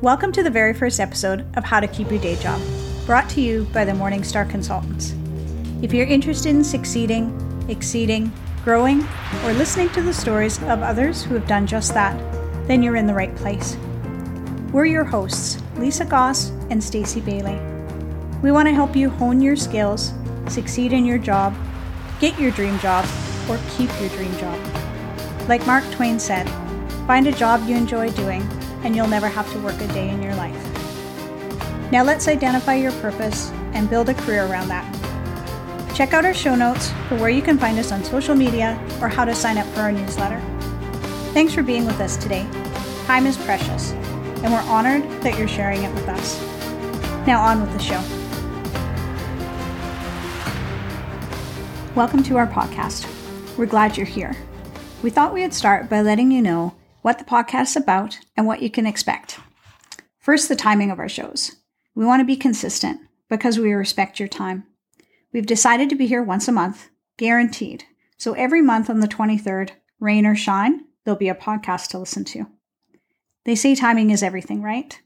Welcome to the very first episode of How to Keep Your Day Job, brought to you by the Morningstar Consultants. If you're interested in succeeding, exceeding, growing, or listening to the stories of others who have done just that, then you're in the right place. We're your hosts, Lisa Goss and Staci Bailey. We want to help you hone your skills, succeed in your job, get your dream job, or keep your dream job. Like Mark Twain said, find a job you enjoy doing and you'll never have to work a day in your life. Now let's identify your purpose and build a career around that. Check out our show notes for where you can find us on social media or how to sign up for our newsletter. Thanks for being with us today. Time is precious, and we're honored that you're sharing it with us. Now, on with the show. Welcome to our podcast. We're glad you're here. We thought we would start by letting you know what the podcast is about, and what you can expect. First, the timing of our shows. We want to be consistent because we respect your time. We've decided to be here once a month, guaranteed. So every month on the 23rd, rain or shine, there'll be a podcast to listen to. They say timing is everything, right?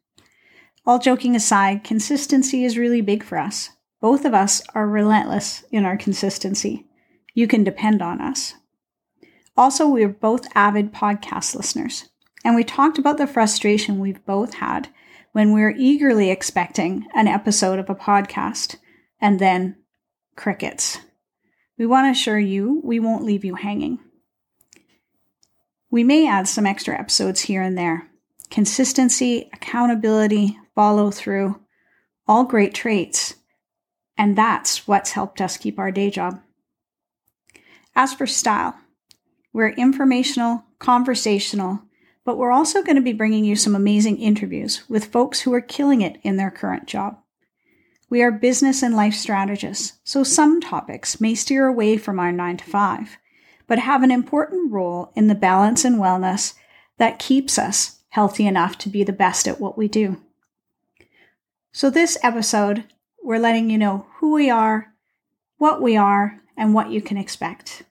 All joking aside, consistency is really big for us. Both of us are relentless in our consistency. You can depend on us. Also, we are both avid podcast listeners, and we talked about the frustration we've both had when we are eagerly expecting an episode of a podcast and then crickets. We want to assure you we won't leave you hanging. We may add some extra episodes here and there. Consistency, accountability, follow through, all great traits. And that's what's helped us keep our day job. As for style, we're informational, conversational, but we're also going to be bringing you some amazing interviews with folks who are killing it in their current job. We are business and life strategists, so some topics may steer away from our 9 to 5, but have an important role in the balance and wellness that keeps us healthy enough to be the best at what we do. So, this episode, we're letting you know who we are, what we are, and what you can expect.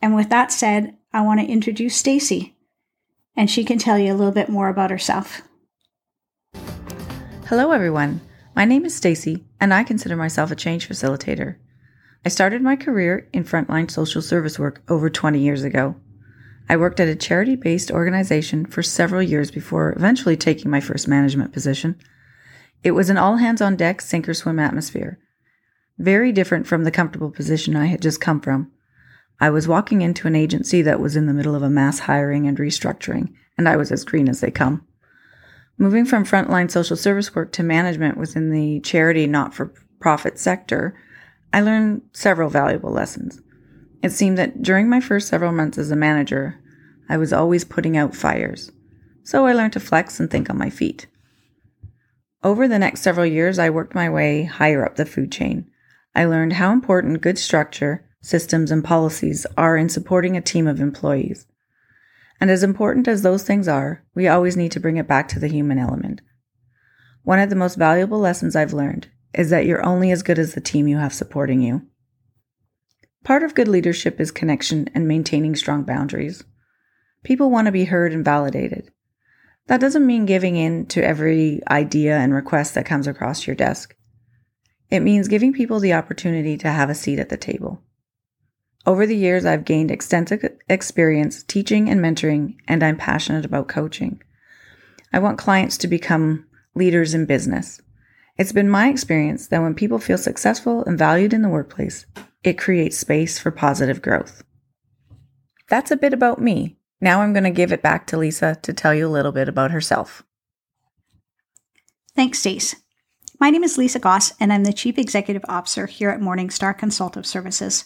And with that said, I want to introduce Staci, and she can tell you a little bit more about herself. Hello, everyone. My name is Staci, and I consider myself a change facilitator. I started my career in frontline social service work over 20 years ago. I worked at a charity based organization for several years before eventually taking my first management position. It was an all hands on deck, sink or swim atmosphere. Very different from the comfortable position I had just come from. I was walking into an agency that was in the middle of a mass hiring and restructuring, and I was as green as they come. Moving from frontline social service work to management within the charity not for profit sector, I learned several valuable lessons. It seemed that during my first several months as a manager, I was always putting out fires. So I learned to flex and think on my feet. Over the next several years, I worked my way higher up the food chain. I learned how important good structure, systems, and policies are in supporting a team of employees. And as important as those things are, we always need to bring it back to the human element. One of the most valuable lessons I've learned is that you're only as good as the team you have supporting you. Part of good leadership is connection and maintaining strong boundaries. People want to be heard and validated. That doesn't mean giving in to every idea and request that comes across your desk. It means giving people the opportunity to have a seat at the table. Over the years, I've gained extensive experience teaching and mentoring, and I'm passionate about coaching. I want clients to become leaders in business. It's been my experience that when people feel successful and valued in the workplace, it creates space for positive growth. That's a bit about me. Now I'm going to give it back to Lisa to tell you a little bit about herself. Thanks, Stace. My name is Lisa Goss, and I'm the Chief Executive Officer here at Morningstar Consultative Services.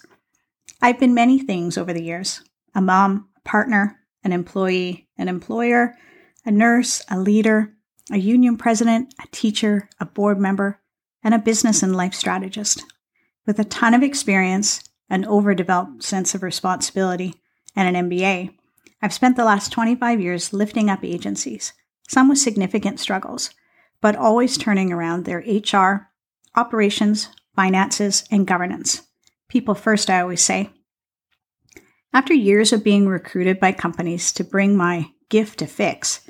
I've been many things over the years a mom, a partner, an employee, an employer, a nurse, a leader, a union president, a teacher, a board member, and a business and life strategist. With a ton of experience, an overdeveloped sense of responsibility, and an MBA, I've spent the last 25 years lifting up agencies, some with significant struggles, but always turning around their HR, operations, finances, and governance. People first, I always say. After years of being recruited by companies to bring my gift to fix,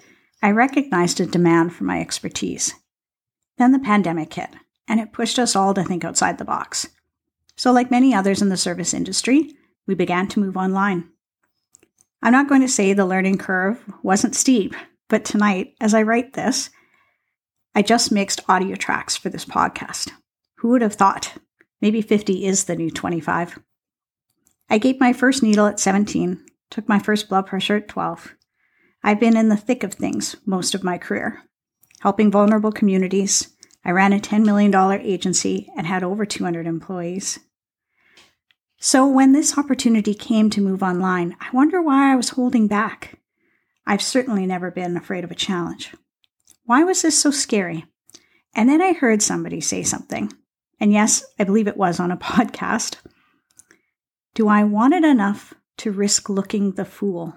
I recognized a demand for my expertise. Then the pandemic hit, and it pushed us all to think outside the box. So, like many others in the service industry, we began to move online. I'm not going to say the learning curve wasn't steep, but tonight, as I write this, I just mixed audio tracks for this podcast. Who would have thought? Maybe 50 is the new 25. I gave my first needle at 17, took my first blood pressure at 12. I've been in the thick of things most of my career, helping vulnerable communities. I ran a $10 million agency and had over 200 employees. So when this opportunity came to move online, I wonder why I was holding back. I've certainly never been afraid of a challenge. Why was this so scary? And then I heard somebody say something. And yes, I believe it was on a podcast. Do I want it enough to risk looking the fool?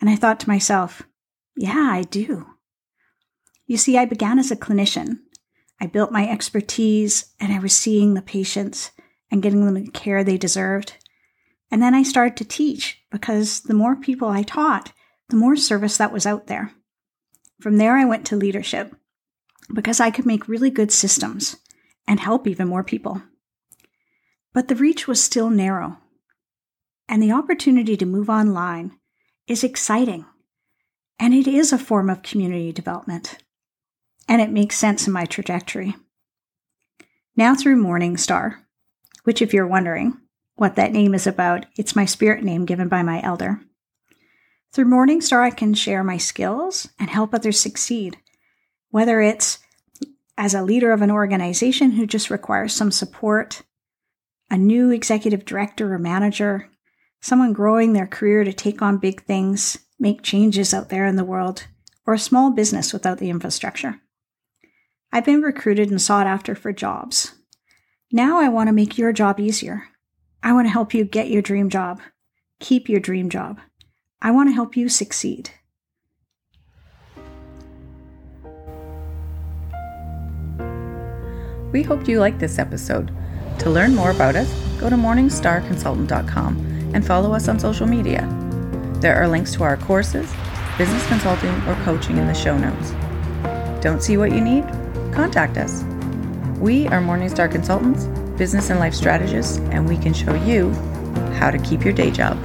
And I thought to myself, yeah, I do. You see, I began as a clinician. I built my expertise and I was seeing the patients and getting them the care they deserved. And then I started to teach because the more people I taught, the more service that was out there. From there, I went to leadership because I could make really good systems and help even more people. But the reach was still narrow. And the opportunity to move online is exciting. And it is a form of community development. And it makes sense in my trajectory. Now through Morningstar, which, if you're wondering what that name is about, it's my spirit name given by my elder. Through Morningstar, I can share my skills and help others succeed, whether it's as a leader of an organization who just requires some support, a new executive director or manager, someone growing their career to take on big things, make changes out there in the world, or a small business without the infrastructure. I've been recruited and sought after for jobs. Now I want to make your job easier. I want to help you get your dream job, keep your dream job, I want to help you succeed. We hope you liked this episode. To learn more about us, go to morningstarconsultant.com and follow us on social media. There are links to our courses, business consulting, or coaching in the show notes. Don't see what you need? Contact us. We are Morningstar Consultants, business and life strategists, and we can show you how to keep your day job.